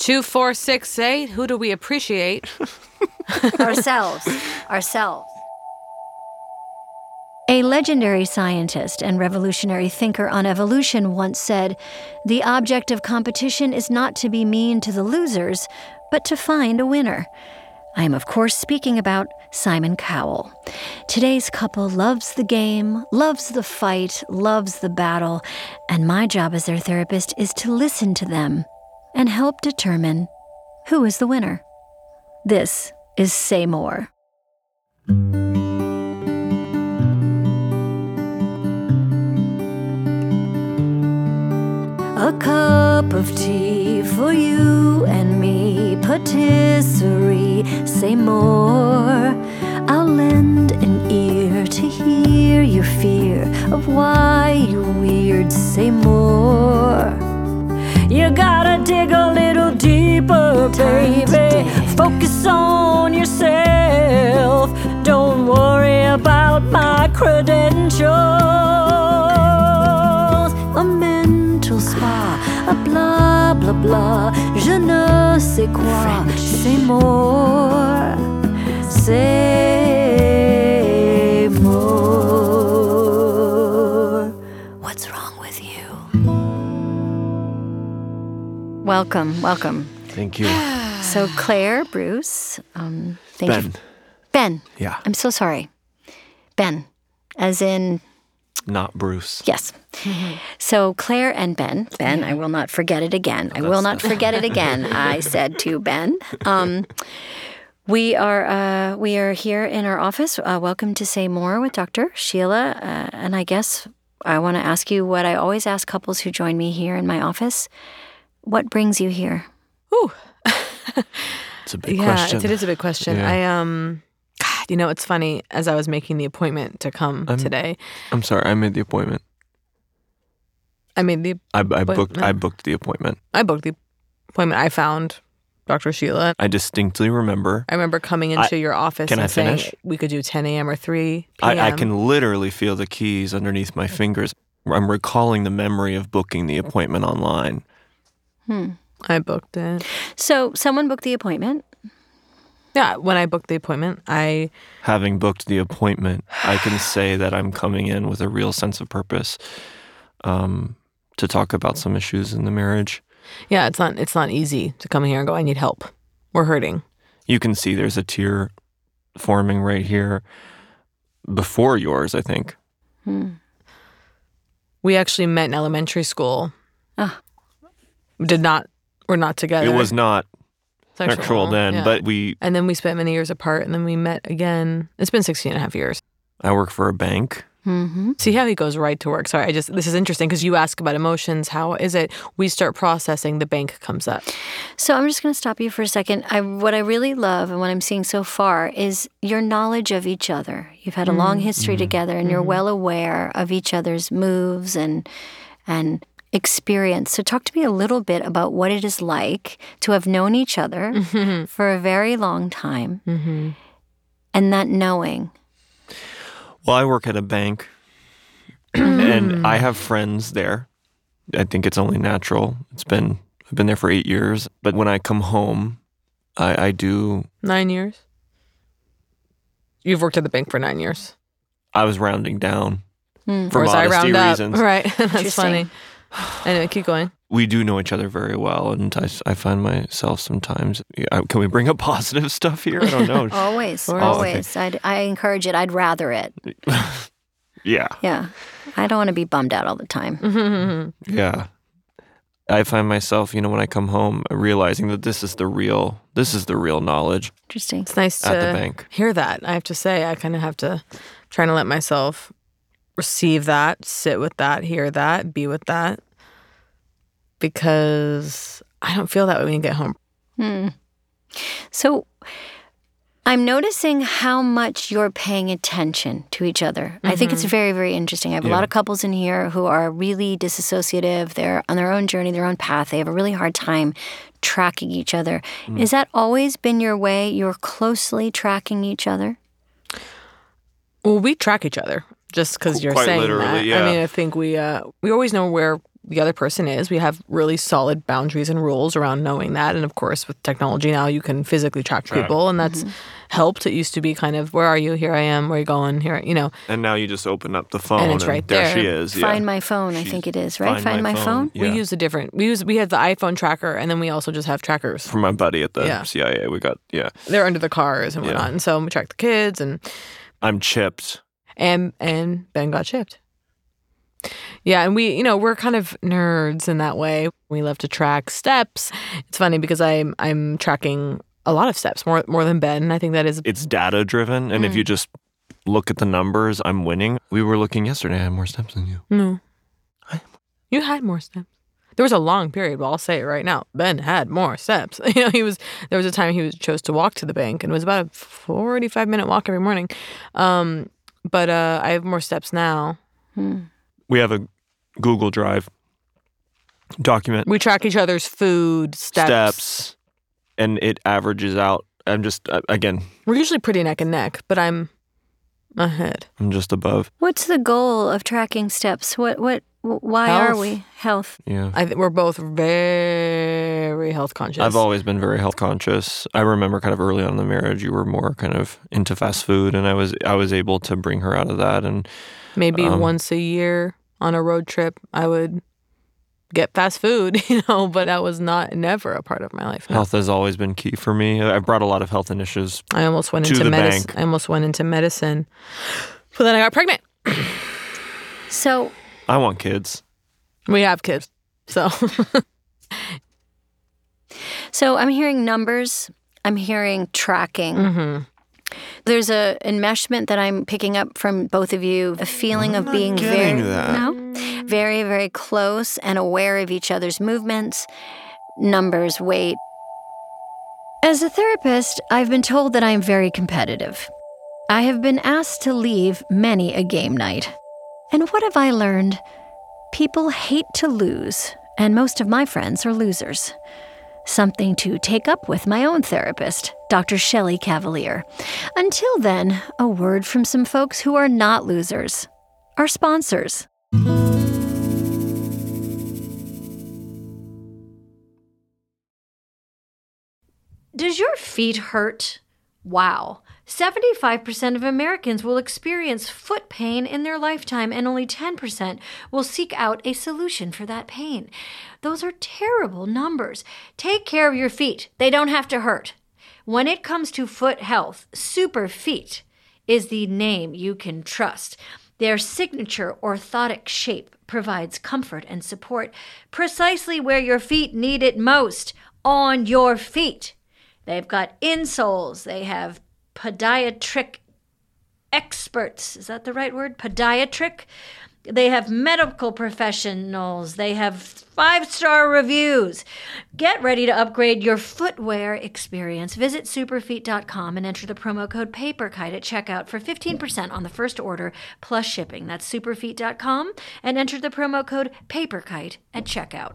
Two, four, six, eight. Who do we appreciate? Ourselves. Ourselves. A legendary scientist and revolutionary thinker on evolution once said The object of competition is not to be mean to the losers, but to find a winner. I am, of course, speaking about Simon Cowell. Today's couple loves the game, loves the fight, loves the battle, and my job as their therapist is to listen to them and help determine who is the winner. This is Say More. A cup of tea for you and me, patisserie. Say more. I'll lend an ear to hear your fear of why you're weird. Say more. You gotta dig a little deeper, baby. Focus on yourself. Don't worry about my credentials. A mental spa, a blah blah blah. Je ne sais quoi. Say more. Say Welcome, welcome. Thank you. So Claire, Bruce, um, thank Ben. you. Ben, Yeah. I'm so sorry. Ben, as in Not Bruce. yes. So Claire and Ben, Ben, I will not forget it again. I will not forget it again. I said to Ben. Um, we are uh, we are here in our office. Uh, welcome to say more with Dr. Sheila, uh, and I guess I want to ask you what I always ask couples who join me here in my office. What brings you here? Ooh. It's a big yeah, question. Yeah, it is a big question. Yeah. I um God, you know, it's funny as I was making the appointment to come I'm- today. I'm sorry. I made the appointment. I made the I, I booked. I booked the appointment. I booked the appointment. I found Dr. Sheila. I distinctly remember. I remember coming into your office can and I saying finish? we could do 10 a.m. or 3 p.m. I, I can literally feel the keys underneath my fingers. I'm recalling the memory of booking the appointment online. I booked it. So someone booked the appointment. Yeah, when I booked the appointment, I Having booked the appointment, I can say that I'm coming in with a real sense of purpose um, to talk about some issues in the marriage. yeah, it's not it's not easy to come here and go I need help. We're hurting. You can see there's a tear forming right here before yours, I think. We actually met in elementary school. Ah. Did not we're not together. It was not Sexual, sexual then, yeah. but we. and then we spent many years apart and then we met again. It's been 16 and a half years. I work for a bank. Mm-hmm. See how he goes right to work. Sorry, I just this is interesting because you ask about emotions. How is it? We start processing, the bank comes up. So I'm just going to stop you for a second. I, what I really love and what I'm seeing so far is your knowledge of each other. You've had a long mm. history mm-hmm. together, and you're mm-hmm. well aware of each other's moves and and experience. So talk to me a little bit about what it is like to have known each other mm-hmm. for a very long time, mm-hmm. and that knowing. Well, I work at a bank and mm. I have friends there. I think it's only natural. It's been, I've been there for eight years. But when I come home, I, I do, Nine years. You've worked at the bank for nine years. I was rounding down hmm. for Whereas I modesty round up. reasons. Right. That's funny. Anyway, keep going. we do know each other very well, and I, I find myself sometimes. Yeah, Can we bring up positive stuff here? I don't know. Always, course. Oh, okay. always. I'd, I encourage it. I'd rather it. yeah, Yeah. I don't want to be bummed out all the time. Mm-hmm. yeah. I find myself, you know, when I come home, realizing that this is the real, this is the real knowledge Interesting. It's nice at to the bank. hear that. I have to say, I kind of have to trying to let myself receive that, sit with that, hear that, be with that, because I don't feel that way when you get home. Hmm. So I'm noticing how much you're paying attention to each other. I think it's very, very interesting. I have a lot of couples in here who are really disassociative. They're on their own journey, their own path. They have a really hard time tracking each other. Is that always been your way? You're closely tracking each other? Well, we track each other just because you're Quite saying literally, that. yeah. I mean, I think we uh, we always know where the other person is. We have really solid boundaries and rules around knowing that. And of course, with technology now, you can physically track people, and that's helped. It used to be kind of, where are you? Here I am. Where are you going? Here, you know. And now you just open up the phone, and it's right there. there. she is. yeah. Find my phone, I think it is, right? Find, my, phone. Yeah. We use a different. We use we have the iPhone tracker, and then we also just have trackers. from my buddy at the Yeah. CIA. We got yeah. They're under the cars and Yeah. whatnot, and so we track the kids and I'm chipped. And and Ben got chipped. Yeah, and we, you know, we're kind of nerds in that way. We love to track steps. It's funny because I'm I'm tracking a lot of steps more more than Ben. And I think that is It's data driven, and if you just look at the numbers, I'm winning. We were looking yesterday. I had more steps than you. no. I- You had more steps. There was a long period. Well, I'll say it right now. Ben had more steps. You know, he was. There was a time he was chose to walk to the bank, and it was about a forty-five minute walk every morning. Um, but uh, I have more steps now. We have a Google Drive document We track each other's food steps. steps, and it averages out. I'm just uh, again, We're usually pretty neck and neck, but I'm ahead. I'm just above. What's the goal of tracking steps? What, what, wh- why are we? Health. Yeah. I think we're both very health conscious. I've always been very health conscious. I remember kind of early on in the marriage, you were more kind of into fast food, and I was I was able to bring her out of that. And maybe um, once a year on a road trip, I would get fast food, you know, but that was not never a part of my life. No. health has always been key for me. I've brought a lot of health initiatives. I almost went To into medicine. I almost went into medicine, but then I got pregnant. So I want kids. We have kids, so So I'm hearing numbers. I'm hearing tracking. Mm-hmm. There's a enmeshment that I'm picking up from both of you. A feeling of being very that. no, very very close and aware of each other's movements, numbers, weight. As a therapist, I've been told that I am very competitive. I have been asked to leave many a game night. And what have I learned? People hate to lose, and most of my friends are losers something to take up with my own therapist, Dr. Shelley Cavalier. Until then, a word from some folks who are not losers, our sponsors. Does your feet hurt? Wow. 75% of Americans will experience foot pain in their lifetime, and only 10% will seek out a solution for that pain. Those are terrible numbers. Take care of your feet, they don't have to hurt. When it comes to foot health, Super Feet is the name you can trust. Their signature orthotic shape provides comfort and support precisely where your feet need it most on your feet. They've got insoles, they have podiatric experts. Is that the right word? Podiatric. They have medical professionals. They have five star reviews. Get ready to upgrade your footwear experience. Visit superfeet.com and enter the promo code PAPERKITE at checkout for 15% on the first order plus shipping. That's superfeet.com and enter the promo code PAPERKITE at checkout.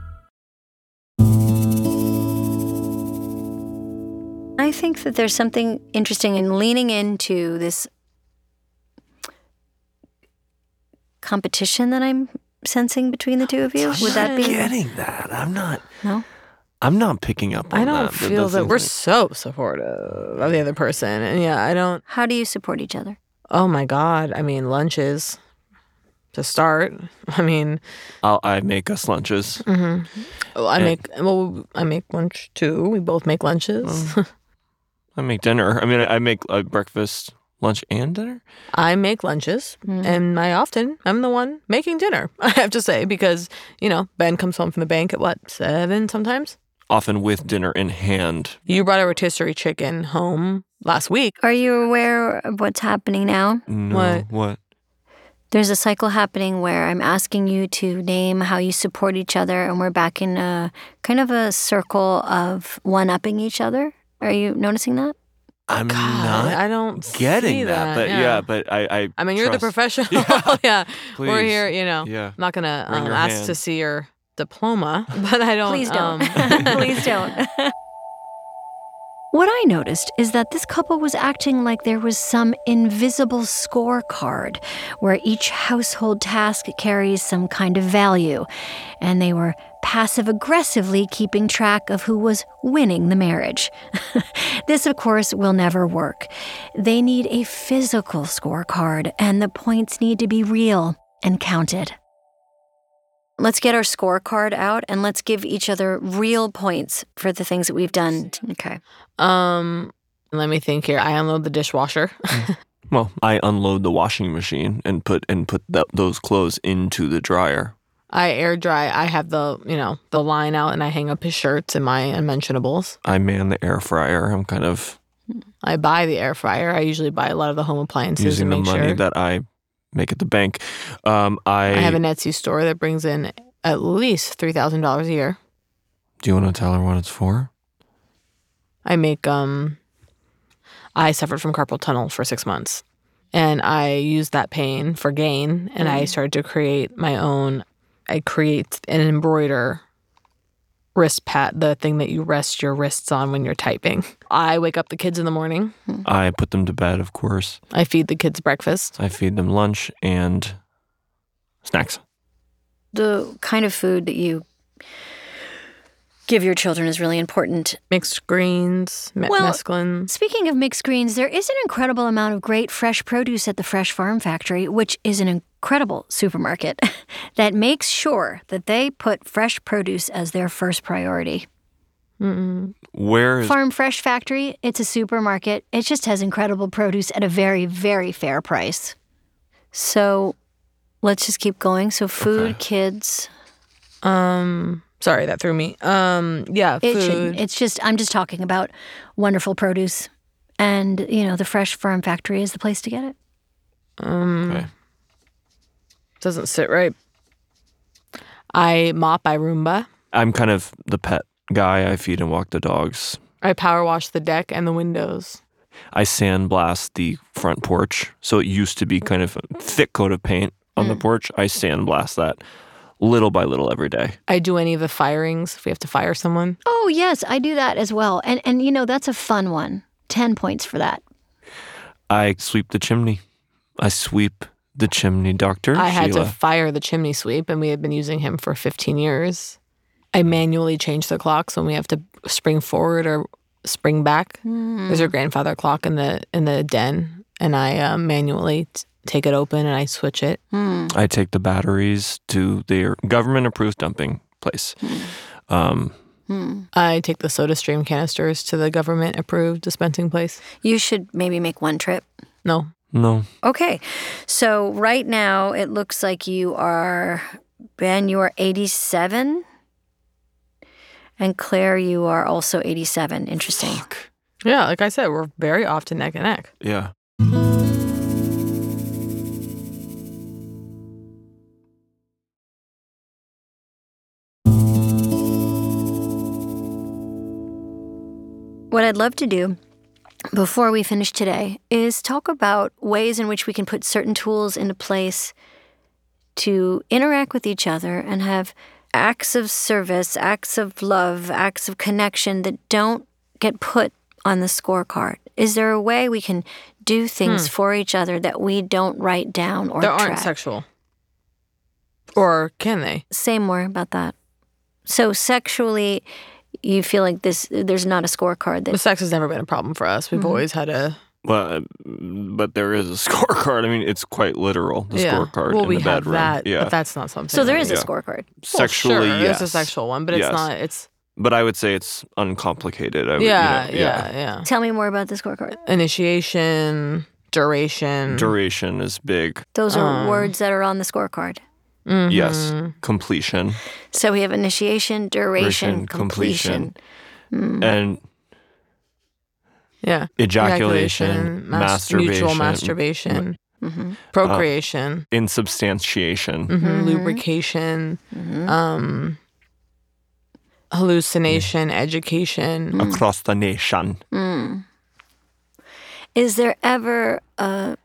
I think that there's something interesting in leaning into this competition that I'm sensing between the two of you. Would that be getting that? I'm not. no? I'm not picking up. On I don't that. That feel that doesn't- we're so supportive of the other person. And yeah, I don't. How do you support each other? Oh my God. I mean, lunches to start. I mean, I'll, I make us lunches. oh, I And- make, well, I make lunch too. We both make lunches. Mm. I make dinner. I mean, I I make uh, breakfast, lunch, and dinner. I make lunches, and I often I'm the one making dinner. I have to say because you know Ben comes home from the bank at what seven sometimes. Often with dinner in hand. You brought a rotisserie chicken home last week. Are you aware of what's happening now? No, What? What? There's a cycle happening where I'm asking you to name how you support each other, and we're back in a kind of a circle of one upping each other. Are you noticing that? I'm God, not I don't getting see that, but yeah. but I. I, I mean, you're the professional. Yeah, Yeah, we're here. You know, Yeah. I'm not gonna um, ask hand. to see your diploma, but I don't. Please don't. um, Please don't. What I noticed is that this couple was acting like there was some invisible scorecard where each household task carries some kind of value, and they were passive aggressively keeping track of who was winning the marriage. this, of course, will never work. They need a physical scorecard, and the points need to be real and counted. Let's get our scorecard out and let's give each other real points for the things that we've done. Okay. um, let me think here. I unload the dishwasher. Well, I unload the washing machine and put and put th- those clothes into the dryer. I air dry. I have the you know the line out, and I hang up his shirts and my unmentionables. I man the air fryer. I'm kind of I buy the air fryer. I usually buy a lot of the home appliances using the money sure. that I make at the bank. Um, I, I have an Etsy store that brings in at least three thousand dollars a year. Do you want to tell her what it's for? I make um I suffered from carpal tunnel for 6 months and I used that pain for gain and I started to create my own I create an embroider wrist pad the thing that you rest your wrists on when you're typing. I wake up the kids in the morning. Hmm. I put them to bed, of course. I feed the kids breakfast. I feed them lunch and snacks. The kind of food that you give your children is really important. Mixed greens, me- Well- mesclun. Speaking of mixed greens, there is an incredible amount of great fresh produce at the Fresh Farm Factory, which is an incredible supermarket that makes sure that they put fresh produce as their first priority. Where is Farm Fresh Factory, it's a supermarket. It just has incredible produce at a very, very fair price. So let's just keep going. So, food, Okay. kids. Um sorry, that threw me. Um yeah, It food. shouldn't. It's just, I'm just talking about wonderful produce. And, you know, the Fresh Farm Factory is the place to get it. um okay. Doesn't sit right. I mop, I Roomba. I'm kind of the pet guy. I feed and walk the dogs. I power wash the deck and the windows. I sandblast the front porch. So it used to be kind of a thick coat of paint on the mm. porch. I sandblast that little by little every day. I do any of the firings if we have to fire someone. Oh, yes, I do that as well. And, and you know, that's a fun one. 10 points for that. I sweep the chimney. I sweep the chimney, Doctor I had Sheila. to fire the chimney sweep, and we had been using him for 15 years. I manually change the clocks when we have to spring forward or spring back. There's a grandfather clock in the in the den, and I uh, manually t- take it open and I switch it. I take the batteries to their government approved dumping place. Um, I take the Soda Stream canisters to the government approved dispensing place. You should maybe make one trip. No, no, Okay. So right now it looks like you are Ben, you are 87. And Claire, you are also 87. Interesting. yeah, like I said, we're very often neck and neck. yeah. What I'd love to do before we finish today is talk about ways in which we can put certain tools into place to interact with each other and have acts of service, acts of love, acts of connection that don't get put on the scorecard? Is there a way we can do things hmm. for each other that we don't write down or That aren't track? sexual. Or can they? Say more about that. So sexually, you feel like this. There's not a scorecard But that. sex has never been a problem for us. We've Mm-hmm. always had a Well, uh, but there is a scorecard. I mean, it's quite literal. The yeah. scorecard Well, in we the have bedroom. that, yeah, but that's not something. So there is a Yeah. scorecard. Well, sexually. sure, yes. It's a sexual one, but it's Yes. not. It's But I would say it's uncomplicated. I would, yeah, you know, yeah, yeah, Tell me more about the scorecard. Initiation, duration. Duration is big. Those are Um, words that are on the scorecard. Yes. Mm-hmm. Completion So we have initiation, duration, Duration, completion. and yeah. ejaculation, mas- masturbation, mutual masturbation, Mm-hmm. procreation, insubstantiation. mhm, lubrication, Mm-hmm. um, hallucination, education. Mm. across the nation. Is there ever a,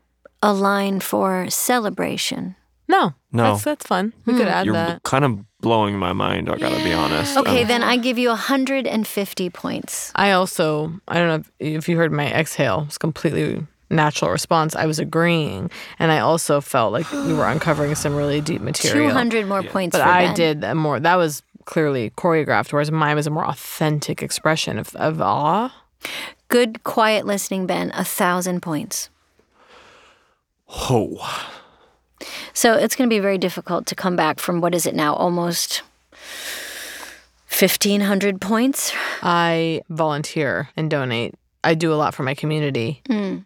a line for celebration? No, No. that's that's fun. We could add You're that. kind of blowing my mind. I gotta be honest. Okay, Um, then I give you 150 points. I also, I don't know if, if you heard my exhale. It's completely natural response. I was agreeing, and I also felt like we were uncovering some really deep material. 200 more points But for I Ben. did a more. That was clearly choreographed, whereas mine was a more authentic expression of, of awe. Good, quiet listening, Ben. A thousand points. oh, So it's going to be very difficult to come back from what is it now? Almost 1,500 points. I volunteer and donate. I do a lot for my community. Hmm.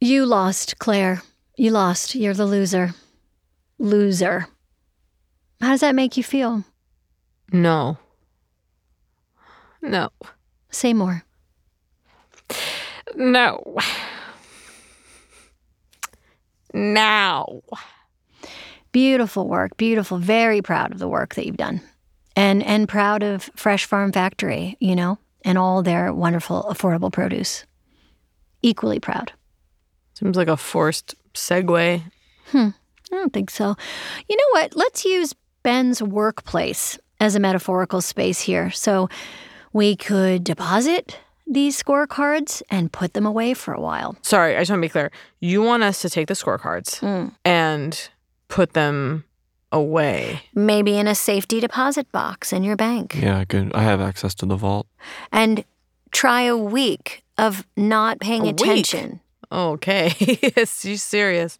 You lost, Claire. You lost. You're the loser. Loser. How does that make you feel? No. No. Say more. No. Now. Beautiful work. Beautiful. Very proud of the work that you've done. And and proud of Fresh Farm Factory, you know, and all their wonderful affordable produce. Equally proud. Seems like a forced segue. Hmm, I don't think so. You know what? Let's use Ben's workplace as a metaphorical space here. So we could deposit these scorecards and put them away for a while. Sorry, I just want to be clear. You want us to take the scorecards mm. and put them away. Maybe in a safety deposit box in your bank. yeah, good. I have access to the vault. And try a week of not paying A week? attention. Okay. yes, you serious.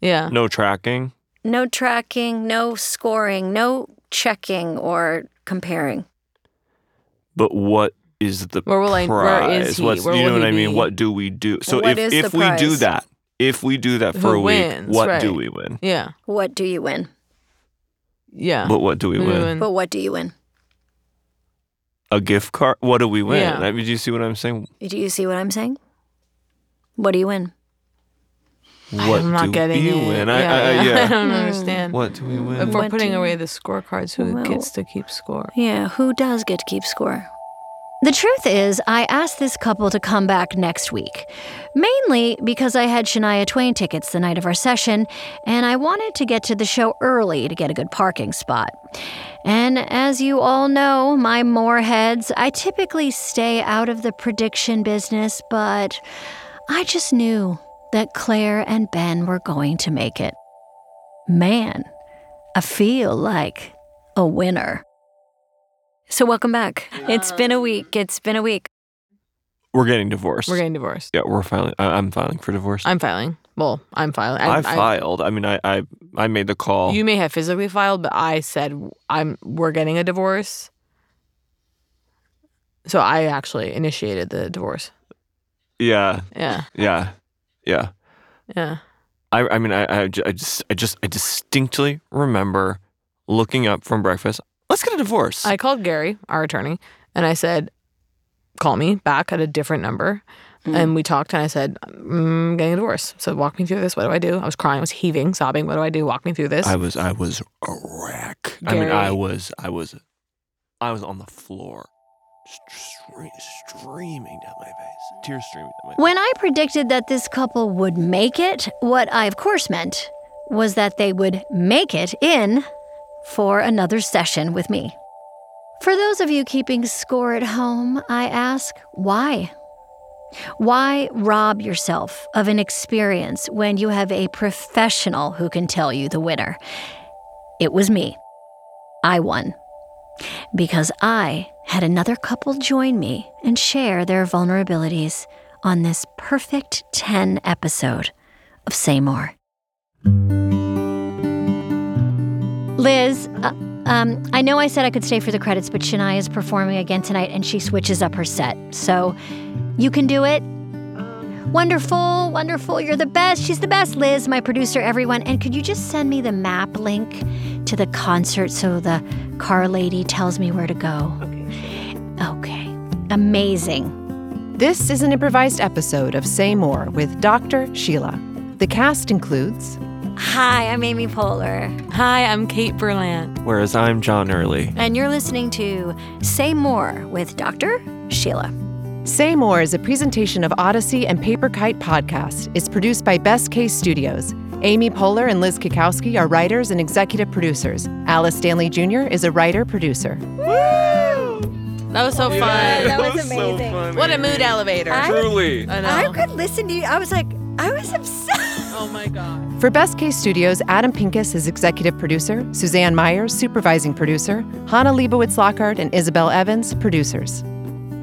Yeah. No tracking. No tracking, no scoring, no checking or comparing. But what is the Where will I- prize? where is he? What's Where you will know what he I mean? be? What do we do? So What if is if the we do that, if we do that for Who a week, wins, what right. do we win? Yeah. What do you win? Yeah. But what do we We win? win. But what do you win? A gift card? What do we win? Yeah. I mean, do you see what I'm saying? Do you see what I'm saying? What do you win? What I'm not do getting we it. win? I, yeah, I, yeah. I don't understand. what do we win? If we're What putting away the scorecards, who Well- gets to keep score? Yeah, who does get to keep score? The truth is, I asked this couple to come back next week, mainly because I had Shania Twain tickets the night of our session, and I wanted to get to the show early to get a good parking spot. And as you all know, my moorheads, I typically stay out of the prediction business, but I just knew that Claire and Ben were going to make it. Man, I feel like a winner. So, welcome back. It's been a week. It's been a week. We're getting divorced. We're getting divorced. yeah, we're filing. I, I'm filing for divorce. I'm filing. Well, I'm filing. I, filed. I mean, I, I I made the call. You may have physically filed, but I said I'm. We're getting a divorce. So I actually initiated the divorce. yeah, Yeah, yeah, yeah. yeah. I I mean, I I, ju- I just I just I distinctly remember looking up from breakfast. Let's get a divorce. I called Gary, our attorney, and I said, "Call me back at a different number." Hmm. And we talked, and I said, "I'm getting a divorce." So walk me through this. What do I do? I was crying, I was heaving, sobbing. What do I do? Walk me through this. I was I was a wreck. I mean, I was I was I was on the floor, stre- streaming down my face, tears streaming down my. Face. When I predicted that this couple would make it, what I of course meant was that they would make it in for another session with me. For those of you keeping score at home, I ask, why? Why rob yourself of an experience when you have a professional who can tell you the winner? It was me. I won. Because I had another couple join me and share their vulnerabilities on this perfect 10 episode of Say More. Liz, uh, um, I know I said I could stay for the credits, but Shania is performing again tonight and she switches up her set. So you can do it. Wonderful, wonderful. You're the best. She's the best, Liz, my producer, everyone. And could you just send me the map link to the concert so the car lady tells me where to go? Okay. Okay. Amazing. This is an improvised episode of Say More with Dr. Sheila. The cast includes Hi, I'm Amy Poehler. Hi, I'm Kate Berlant. Whereas I'm John Early. And you're listening to Say More with Dr. Sheila. Say More is a presentation of Odyssey and Paper Kite podcast. It's produced by Best Case Studios. Amy Poehler and Liz Cackowski are writers and executive producers. Alice Stanley Jr. is a writer producer. That was so fun. that was amazing. What a mood elevator. Truly. I know. I could listen to you. I was like, I was obsessed. Oh my god. For Best Case Studios, Adam Pincus is executive producer, Suzanne Myers, supervising producer, Hannah Leibowitz Lockhart, and Isabel Evans, producers.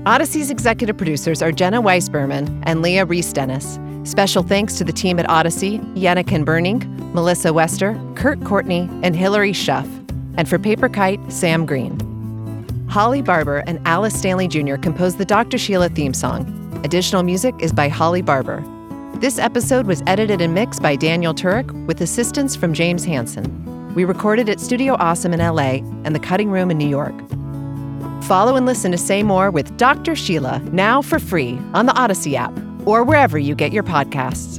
Odyssey's executive producers are Jenna Weiss-Berman and Leah Reis-Dennis. Special thanks to the team at Odyssey, Yennekin Burning, Melissa Wester, Kurt Courtney, and Hilary Schuff. And for Paper Kite, Sam Green. Holly Barber and Alice Stanley Jr. composed the Dr. Sheila theme song. Additional music is by Holly Barber. This episode was edited and mixed by Daniel Turek with assistance from James Hansen. We recorded at Studio Awesome in LA and the Cutting Room in New York. Follow and listen to Say More with Dr. Sheila now for free on the Odyssey app or wherever you get your podcasts.